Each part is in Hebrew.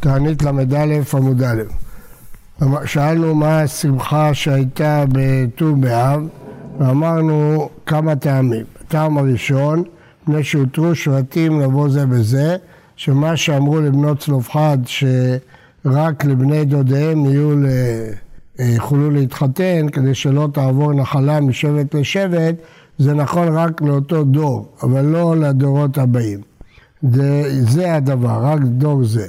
תענית ל"א עמוד א'. שאלנו מה השמחה שהייתה בט"ו באב ואמרנו כמה טעמים. הטעם הראשון, מפני שהותרו שבטים לבוא זה בזה, שמה שאמרו לבנות צלופחד שרק לבני דודיהם יהיו, ל... יוכלו להתחתן כדי שלא תעבור נחלה משבט לשבט, זה נכון רק לאותו דור, אבל לא לדורות הבאים. זה, זה הדבר, רק דור זה.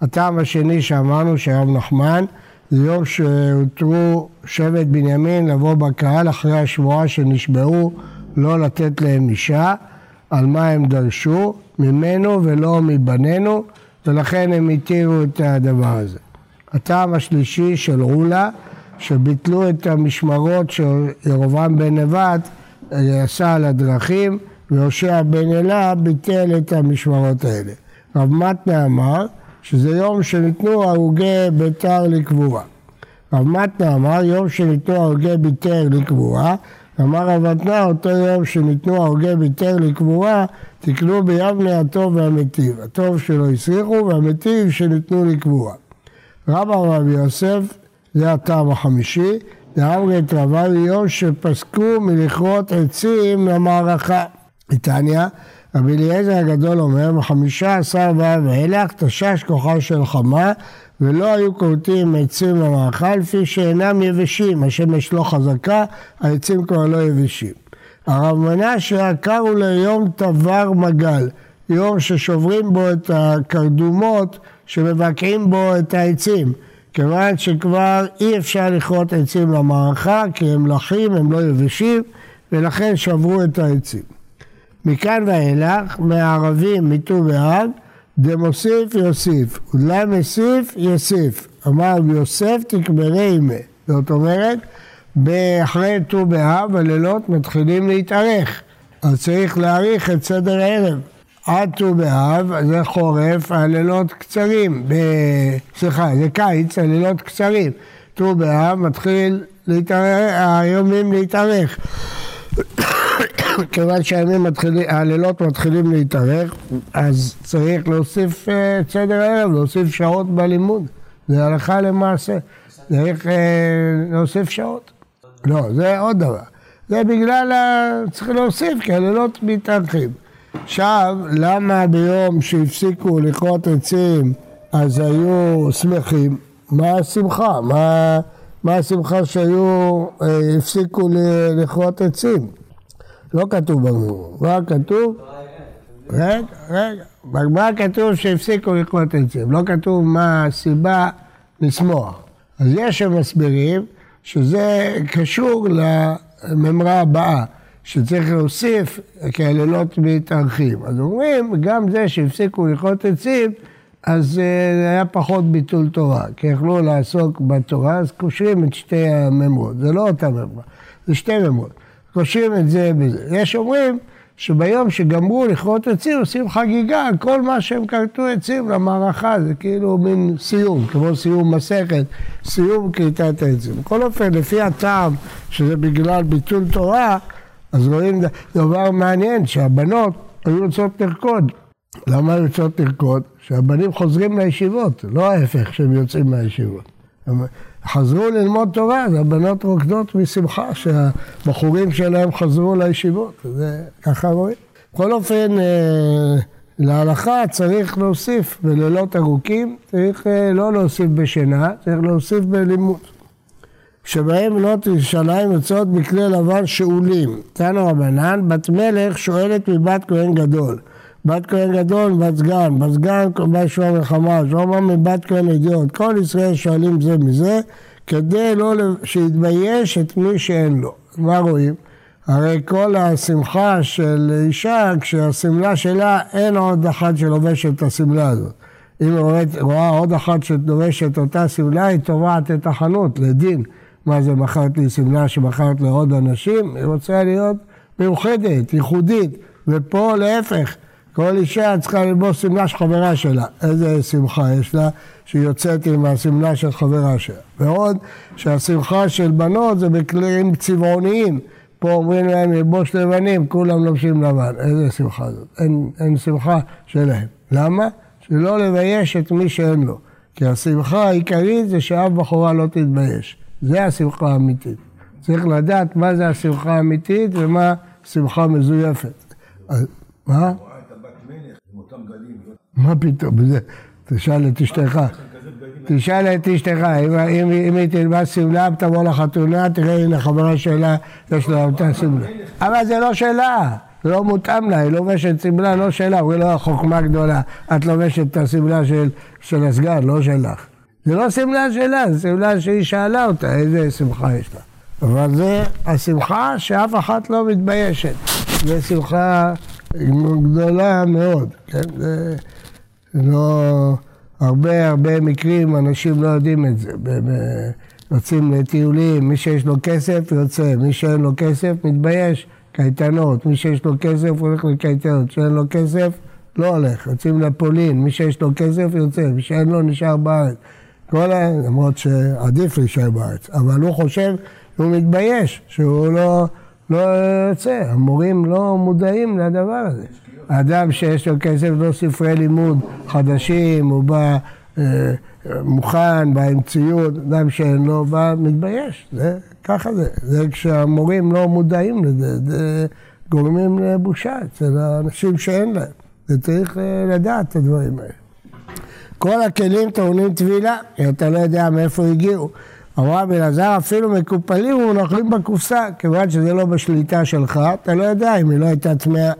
הטעם השני שאמרנו שהרב נחמן זה יום שהותרו שבט בנימין לבוא בקהל אחרי השבועה שנשבעו לא לתת להם אישה, על מה הם דרשו, ממנו ולא מבנינו, ולכן הם התירו את הדבר הזה. הטעם השלישי של רולה, שביטלו את המשמרות שירובעם בן נבט עשה על הדרכים, והושע בן אלה ביטל את המשמרות האלה. רב מתנה אמר שזה יום שניתנו הרוגי ביתר לקבורה. רב מתנה אמר יום שניתנו הרוגי ביתר לקבורה, אמר רב מתנה אותו יום שניתנו הרוגי ביתר לקבורה, תקנו ביבנה הטוב והמטיב, הטוב שלא הסריחו והמטיב שניתנו לקבורה. רבא רב יוסף, זה הטעם החמישי, דאמרי את רבה יום שפסקו מלכרות עצים למערכה. איתניא, רבי אליעזר הגדול אומר, בחמישה עשר ואילך תשש כוחה של חמה ולא היו כורתים עצים למאכל לפי שאינם יבשים, השמש לא חזקה, העצים כבר לא יבשים. הרב מנשה קראו ליום תבר מגל, יום ששוברים בו את הקרדומות שמבקעים בו את העצים, כיוון שכבר אי אפשר לכרות עצים למערכה כי הם לחים, הם לא יבשים, ולכן שברו את העצים. מכאן ואילך, מהערבים מט"ו באב, דמוסיף יוסיף, אולי מוסיף יוסיף. אמר יוסף תקברי עימה. זאת אומרת, אחרי ט"ו באב הלילות מתחילים להתארך, אז צריך להאריך את סדר הערב. עד ט"ו באב, זה חורף, הלילות קצרים, ב... סליחה, זה קיץ, הלילות קצרים. ט"ו באב מתחיל להתארך, היומים להתארך. כיוון שהימים מתחילים, הלילות מתחילים להתארך, אז צריך להוסיף אה, את סדר הערב, להוסיף שעות בלימוד. זה הלכה למעשה. צריך אה, להוסיף שעות. לא, זה עוד דבר. זה בגלל. צריך להוסיף, כי הלילות מתארחים. עכשיו, למה ביום שהפסיקו לכרות עצים אז היו שמחים? מה השמחה? מה, מה השמחה שהיו, אה, הפסיקו לכרות עצים? לא כתוב בגמרא, מה כתוב? רגע, רגע, בגמרא כתוב שהפסיקו לכרות עצים, לא כתוב מה הסיבה לשמוח. אז יש שמסבירים שזה קשור לממרה הבאה, שצריך להוסיף כי הלילות מתארחים. אז אומרים, גם זה שהפסיקו לכרות עצים, אז זה היה פחות ביטול תורה, כי יכלו לעסוק בתורה, אז קושרים את שתי הממרות. זה לא אותה ממרה, זה שתי ממרות. קושרים את זה בזה. יש אומרים שביום שגמרו לכרות עצים עושים חגיגה על כל מה שהם כרתו עצים למערכה, זה כאילו מין סיום, כמו סיום מסכת, סיום כריתת העצים. בכל אופן, לפי הטעם שזה בגלל ביטול תורה, אז רואים דבר מעניין, שהבנות היו רוצות לרקוד. למה היו רוצות לרקוד? שהבנים חוזרים לישיבות, לא ההפך שהם יוצאים מהישיבות. חזרו ללמוד תורה, אז הבנות רוקדות משמחה שהבחורים שלהם חזרו לישיבות, זה ככה רואים. בכל אופן, אה, להלכה צריך להוסיף בלילות ארוכים, צריך אה, לא להוסיף בשינה, צריך להוסיף בלימוד. שבהם בנות ירושלים יוצאות בכלי לבן שאולים. תנו רבנן, בת מלך שואלת מבת כהן גדול. בת כהן גדול, בת סגן, בת סגן בת שועה מלחמה, שועה מבת כהן אדיוט. כל ישראל שואלים זה מזה, כדי לא שיתבייש את מי שאין לו. מה רואים? הרי כל השמחה של אישה, כשהשמלה שלה, אין עוד אחת שלובשת את השמלה הזאת. אם היא רואה עוד אחת שלובשת אותה שמלה, היא תובעת את החנות לדין. מה זה, מכרת לי שמלה שמכרת לעוד אנשים? היא רוצה להיות מיוחדת, ייחודית, ופה להפך. כל אישה צריכה ללבוש שמלה של חברה שלה. איזה שמחה יש לה שהיא יוצאת עם השמלה של חברה שלה. ועוד שהשמחה של בנות זה בכלים צבעוניים. פה אומרים להם ללבוש לבנים, כולם לובשים לבן. איזה שמחה זאת? אין, אין שמחה שלהם. למה? שלא לבייש את מי שאין לו. כי השמחה העיקרית זה שאף בחורה לא תתבייש. זה השמחה האמיתית. צריך לדעת מה זה השמחה האמיתית ומה שמחה מזויפת. מה? מה פתאום? תשאל את אשתך. תשאל את אשתך, אם היא תלבש שמלה, תבוא לחתונה, תראה, הנה חברה שלה, יש לה אותה שמלה. אבל זה לא שלה, זה לא מותאם לה, היא לובשת שמלה לא שלה, אומרים לו, חוכמה גדולה, את לובשת את השמלה של הסגן, לא שלך. זה לא שמלה שלה, זה שמלה שהיא שאלה אותה, איזה שמחה יש לה. אבל זה השמחה שאף אחת לא מתביישת. זו שמחה גדולה מאוד, כן? לא... הרבה הרבה מקרים אנשים לא יודעים את זה. יוצאים לטיולים, מי שיש לו כסף יוצא, מי שאין לו כסף מתבייש, קייטנות, מי שיש לו כסף הולך לקייטנות, שאין לו כסף לא הולך, יוצאים לפולין, מי שיש לו כסף יוצא, מי שאין לו נשאר בארץ. כל ה... למרות שעדיף להישאר בארץ, אבל הוא חושב, הוא מתבייש שהוא לא, לא יוצא, המורים לא מודעים לדבר הזה. אדם שיש לו כסף לא ספרי לימוד חדשים, הוא בא אה, מוכן, בא עם ציוד, אדם שאין לו, בא מתבייש, זה, ככה זה, זה כשהמורים לא מודעים לזה, זה גורמים לבושה אצל האנשים שאין להם, זה צריך אה, לדעת את הדברים האלה. כל הכלים טעונים טבילה, כי אתה לא יודע מאיפה הגיעו. אמר רבי אלעזר, אפילו מקופלים ומונחים בקופסה, כיוון שזה לא בשליטה שלך, אתה לא יודע אם היא לא הייתה טמאה.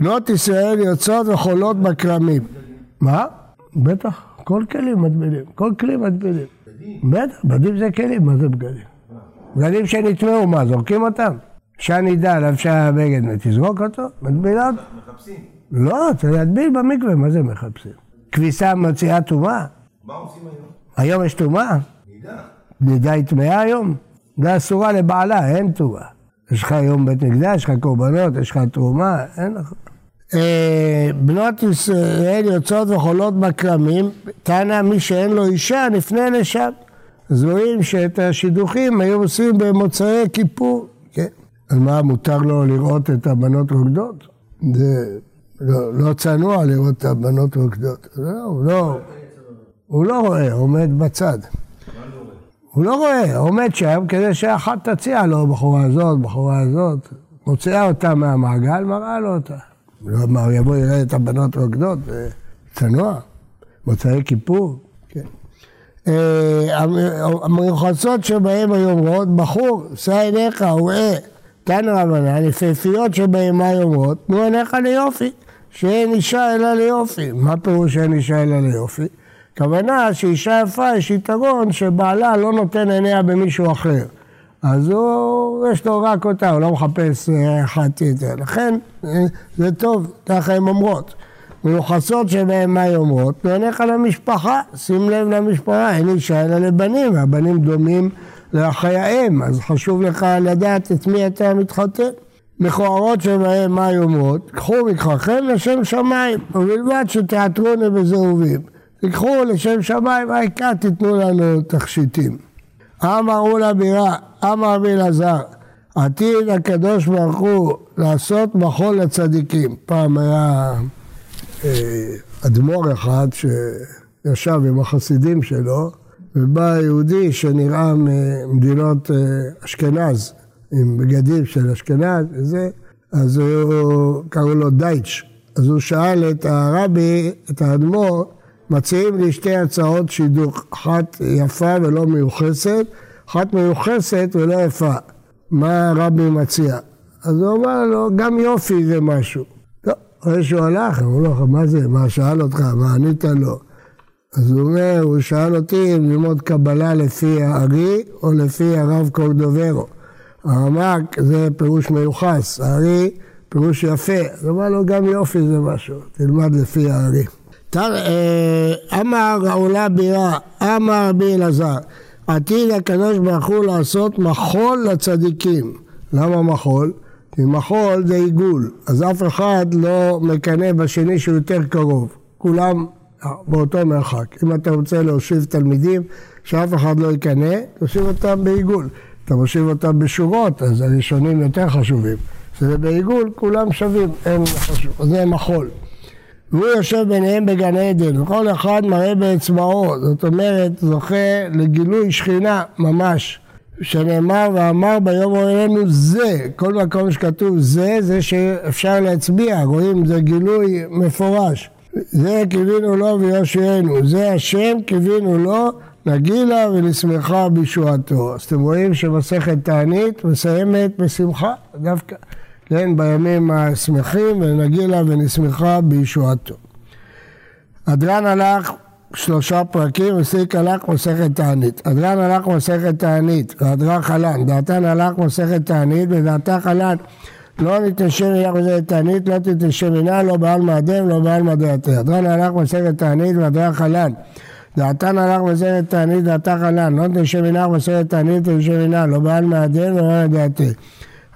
בנות ישראל יוצאות וחולות בכרמים. מה? בטח, כל כלים מטבילים, כל כלי מטבילים. בטח, בדים זה כלים, מה זה בגדים? בגדים שנטמעו, מה, זורקים אותם? אישה נידה לבשה בגד, תזרוק אותו? מטבילה אותו? מחפשים. לא, צריך להטביל במקווה, מה זה מחפשים? כביסה מוציאה טומאה? מה עושים היום? היום יש טומאה? נידה. נידה היא טמאה היום? זה אסורה לבעלה, אין טומאה. יש לך היום בית מקדש, יש לך קורבנות, יש לך תרומה, אין לך. אה, בנות ישראל יוצאות וחולות בכרמים, טענה מי שאין לו אישה, נפנה לשם. אז רואים שאת השידוכים היו עושים במוצאי כיפור, כן? אז מה, מותר לו לראות את הבנות רוקדות? זה לא, לא צנוע לראות את הבנות רוקדות. לא, הוא לא, הוא לא רואה, עומד בצד. הוא לא רואה, עומד שם כדי שאחת תציע לו, בחורה הזאת, בחורה הזאת, מוציאה אותה מהמעגל, מראה לו אותה. לא, מה, הוא יבוא יראה את הבנות רוקדות, צנוע, מוצאי כיפור, כן. אה, המרחצות שבהם היו אומרות, בחור, שא עיניך וראה, תנא רבנן, יפהפיות שבהם מה אומרות, תנו עיניך ליופי, שאין אישה אלא ליופי. מה פירוש שאין אישה אלא ליופי? הכוונה שאישה יפה יש יתרון שבעלה לא נותן עיניה במישהו אחר. אז הוא, יש לו רק אותה, הוא לא מחפש אה, אחת יותר. לכן אה, זה טוב, ככה הן אומרות. מיוחסות שבהן מה הן אומרות? ועיניך למשפחה, שים לב למשפחה, אין אישה אלא לבנים, והבנים דומים לאחי האם, אז חשוב לך לדעת את מי אתה מתחתן. מכוערות שבהן מה הן אומרות? קחו מקחכם לשם שמיים, ובלבד שתיאטרוני בזהובים. תיקחו לשם שמיים, העיקר תיתנו לנו תכשיטים. אמרו לבירה, אמר רבי אלעזר, עתיד הקדוש ברוך הוא לעשות מחול לצדיקים. פעם היה אה, אדמו"ר אחד שישב עם החסידים שלו, ובא יהודי שנראה ממדינות אה, אשכנז, עם בגדים של אשכנז וזה, אז הוא, קראו לו דייטש. אז הוא שאל את הרבי, את האדמו"ר, מציעים לי שתי הצעות שידוך, אחת יפה ולא מיוחסת, אחת מיוחסת ולא יפה. מה הרבי מציע? אז הוא אמר לו, גם יופי זה משהו. לא, אחרי שהוא הלך, אמרו לו, מה זה, מה שאל אותך, מה ענית לו? אז הוא אומר, הוא שאל אותי אם ללמוד קבלה לפי הארי או לפי הרב קורדוברו. הרמ"ק זה פירוש מיוחס, הארי פירוש יפה. אז הוא אמר לו, גם יופי זה משהו, תלמד לפי הארי. אה, אמר ראולה בירה, אמר רבי אלעזר, עתיד הקדוש ברוך הוא לעשות מחול לצדיקים. למה מחול? כי מחול זה עיגול, אז אף אחד לא מקנא בשני שהוא יותר קרוב, כולם באותו מרחק. אם אתה רוצה להושיב תלמידים, שאף אחד לא יקנא, תושיב אותם בעיגול. אתה מושיב אותם בשורות, אז הראשונים יותר חשובים. כשזה בעיגול, כולם שווים, אין חשוב. זה מחול. והוא יושב ביניהם בגן עדן, וכל אחד מראה באצבעו, זאת אומרת זוכה לגילוי שכינה ממש, שנאמר ואמר ביום אוהלנו זה, כל מקום שכתוב זה, זה שאפשר להצביע, רואים זה גילוי מפורש. זה קיווינו לו ויושיענו, זה השם קיווינו לו, נגילה ונשמחה בישועתו. אז אתם רואים שמסכת תענית מסיימת בשמחה, דווקא. כן, בימים השמחים, ונגילה ונשמחה בישועתו. הדרן הלך שלושה פרקים, וסיק הלך מסכת תענית. הדרן הלך מסכת תענית, והדרן חלן. דעתן הלך מסכת תענית, ודעתה חלן. לא נתנשם מלך מסכת תענית, לא תתנשם מינה, לא בעל מאדם, לא בעל מדעתה. הדרן הלך מסכת תענית, והדרן חלן. דעתן הלך מסכת תענית, דעתה חלן. לא תתנשם מלך מסכת תענית, תתנשם מינה, לא בעל מאדם, לא בעל מדעתה.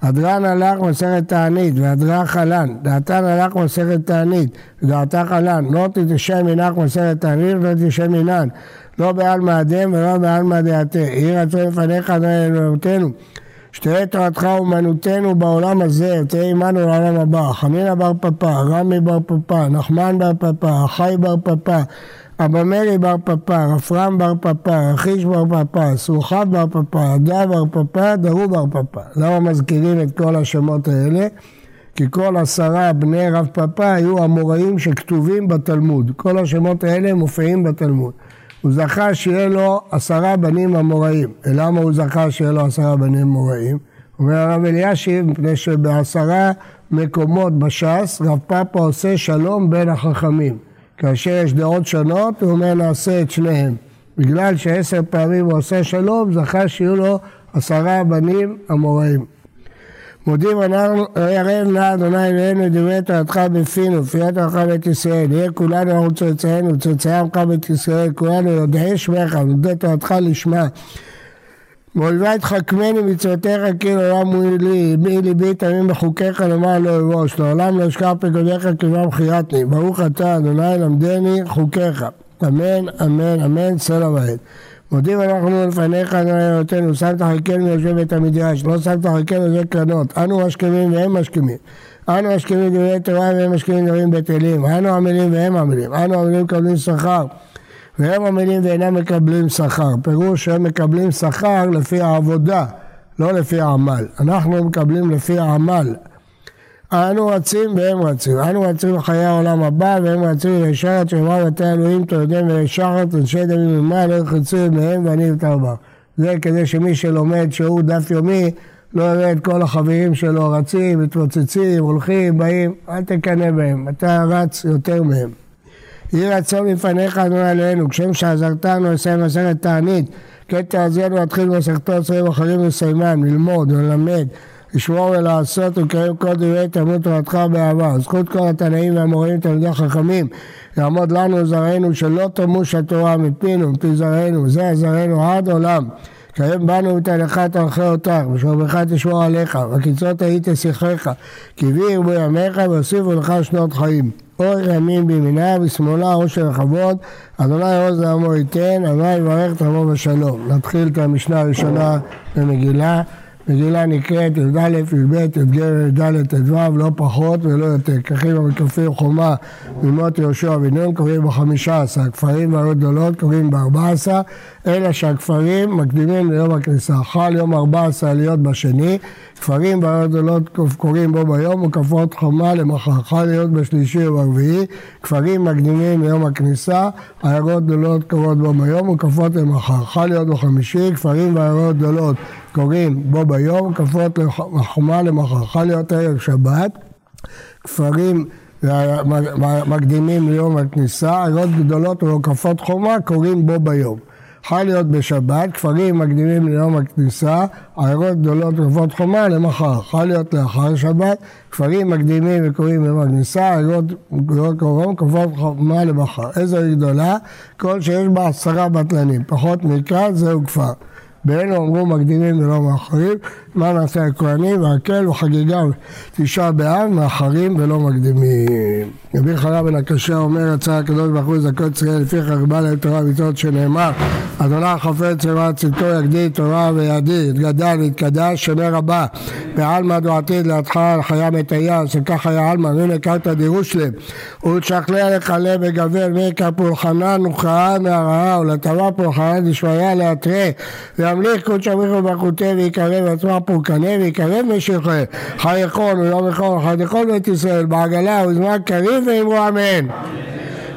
הדרן הלך מסכת תענית, והדרן חלן, דעתן הלך מסכת תענית, ודעתה חלן, לא תתשם מנך מסכת תענית ולא תתשם מנן, לא בעלמא אדם ולא בעלמא דעתה, יהי רצון לפניך אדוני אלוהותינו. שתהיה תורתך אומנותנו בעולם הזה, ותהיה עמנו לעולם הבא. חנינא בר פפא, רמי בר פפא, נחמן בר פפא, חי בר פפא, אבא מרי בר פפא, רפרם בר פפא, רכיש בר פפא, סרוחב בר פפא, עדה בר פפא, דרו בר פפא. למה מזכירים את כל השמות האלה? כי כל עשרה בני רב פפא היו המוראים שכתובים בתלמוד. כל השמות האלה מופיעים בתלמוד. הוא זכה שיהיה לו עשרה בנים אמוראים. ולמה הוא זכה שיהיה לו עשרה בנים אמוראים? אומר הרב אלישיב, מפני שבעשרה מקומות בש"ס רב פאפה עושה שלום בין החכמים. כאשר יש דעות שונות, הוא אומר נעשה את שניהם. בגלל שעשר פעמים הוא עושה שלום, זכה שיהיו לו עשרה בנים אמוראים. מודים אנחנו, ירב נא אדוני אלוהינו דברי תורתך בפינו, פיות עמך בית ישראל, נהיה כולנו אנחנו צאצאינו, צאצאי עמך בית ישראל, כולנו יודעי שמך, נודה תורתך לשמה. ואויבי תחכמני מצוותיך כי לעולם הוא לי, בי ליבי תמים בחוקיך למען לא אבוש, לעולם לא אשכח פקודיך כבם חייתני, ברוך אתה אדוני למדני חוקיך, אמן אמן אמן סלע ועד. מודים אנחנו לפניך אדוני אלוהינו, שמת חלקנו יושב בית המדרש, לא שמת חלקנו יושב קרנות, אנו משכימים והם משכימים. אנו משכימים דברי תורה והם משכימים דברים בית אלים, אנו עמלים והם עמלים, אנו עמלים מקבלים שכר. והם עמלים ואינם מקבלים שכר. פירוש שהם מקבלים שכר לפי העבודה, לא לפי העמל. אנחנו מקבלים לפי העמל. אנו רצים והם רצים. אנו רצים לחיי העולם הבא והם רצים לישרת שאמר בתי אלוהים תורדם ולישרת אנשי דמים ממעל לא יחצו מהם ואני אתרבה. זה כדי שמי שלומד שיעור דף יומי לא יראה את כל החברים שלו רצים, מתרוצצים, הולכים, באים, אל תקנא בהם, אתה רץ יותר מהם. יהי רצון מפניך אדוני אלוהינו, כשם שעזרתנו לסיים מסכת תענית, כן תעזרנו להתחיל במסכתו עשרים אחרים לסיימן, ללמוד וללמד, לשמור ולעשות ולקיים כל דברי תלמוד תורתך באהבה. זכות כל התנאים והמורים תלמידי חכמים, יעמוד לנו זרענו שלא תמוש התורה מפינו, מפי זרענו, זה זרענו עד עולם. קיים בנו ותהלך תנחה אותך, ושומרך תשמור עליך, וקיצות היית שיחך, כי בי ירבו ימיך ויוסיפו לך שנות חיים. אורך ימין בימינה ושמאלה עושר וכבוד, אדוני עוז לעמו ייתן, אדוני יברך את עמו בשלום. נתחיל את המשנה הראשונה במגילה. מגילה נקראת י"א, י"ב, י"ג, י"ד, ט"ו, לא פחות ולא יותר. ככים המקפים חומה ממות יהושע בן נון קוראים בחמישה עשר, כפרים וערות גדולות קוראים בארבע עשר, אלא שהכפרים מקדימים ליום הכניסה. חל יום ארבע עשר להיות בשני, כפרים וערות גדולות קוראים בו ביום וקפות חומה למחר. חל להיות בשלישי וברביעי, כפרים מקדימים ליום הכניסה, עיירות גדולות קוראות בו ביום וקפות למחר. חל להיות בחמישי, כפרים ועיירות גדולות קוראים בו ביום, כפות לחומה למחר. חל להיות ערב שבת, כפרים מקדימים ליום הכניסה, עיירות גדולות ומקפות חומה קוראים בו ביום. חל להיות בשבת, כפרים מקדימים ליום הכניסה, עיירות גדולות ורפות חומה למחר. חל להיות לאחר שבת, כפרים מקדימים וקוראים ליום הכניסה, עיירות גדולות קוראים, כפות חומה למחר. איזו עיר גדולה? כל שיש בה עשרה בטלנים, פחות מכאן זהו כפר. באלו אמרו מקדימים ולא מאחרים, מה נעשה הכהנים והקל וחגיגה תשעה באב, מאחרים ולא מקדימים. רבי חנן בן הקשה אומר, יצא הקדוש ברוך הוא לזכות ישראל לפי חרבה להם תורה ומצוות שנאמר, אדוני חפץ למען צלתו יגדיל תורה וידיר, יתגדל ויתקדש, שנה רבה, ועלמא דועתיד לידך על חיה מטיה, שכך היה עלמא, והנה קרתא דירושלם, ולשכנע לכלה בגבל מיקה פולחנן וכהן מהרעה, ולטבע פולחנן דשמיא להתרה, וימליך קודש אביכו ברכותי ויקרב עצמה פורקנה ויקרב משיחה, חי יכול ויום יכול חי יכול בית ישראל, בעגלה ובזמן קריב ואמרו אמן.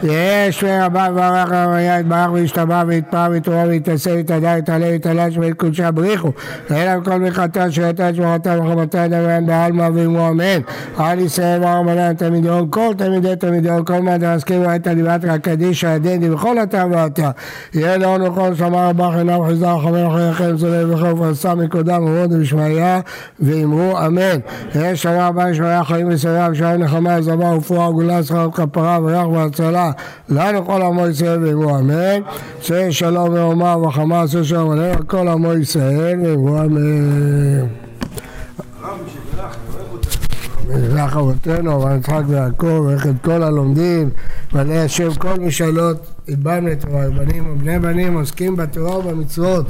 יש רבה וברך רמיה יתברך וישתבח ויתפרע ויתעורר ויתעשה ויתהדר ויתעלה ויתעלש ואת קודשה בריחו. ואין כל מלכתה שירתה שמחתה וחמתה דמיין בעלמא ואמרו אמן. על ישראל וארמנן תלמידי הון כל תלמידי תלמידי הון כל מה דרסקימו את הדיבת קדישא הדדי וכל התאוותה יהיה לאון וכל שמר רבה חינם חיזר חמר אחרי לכם זולל וחוף עשה מקודם ומוד ושמעיה ואמרו אמן. יש שמר רבה ישמעיה חיים ושמח ושמעיה נחמה זמה ופועה וגולה שכרת כפרה ויח והצלה לנו כל עמו ישראל ואמרו אמן, עשה שלום ואומה וחמה עשה שלום עלינו כל עמו ישראל ואמרו אמן. ונזרח אבותינו, ונצחק ויעקב, ואיך את כל הלומדים, ועלי השם כל משאלות, איבם לתורה, בנים ובני בנים עוסקים בתורה ובמצוות.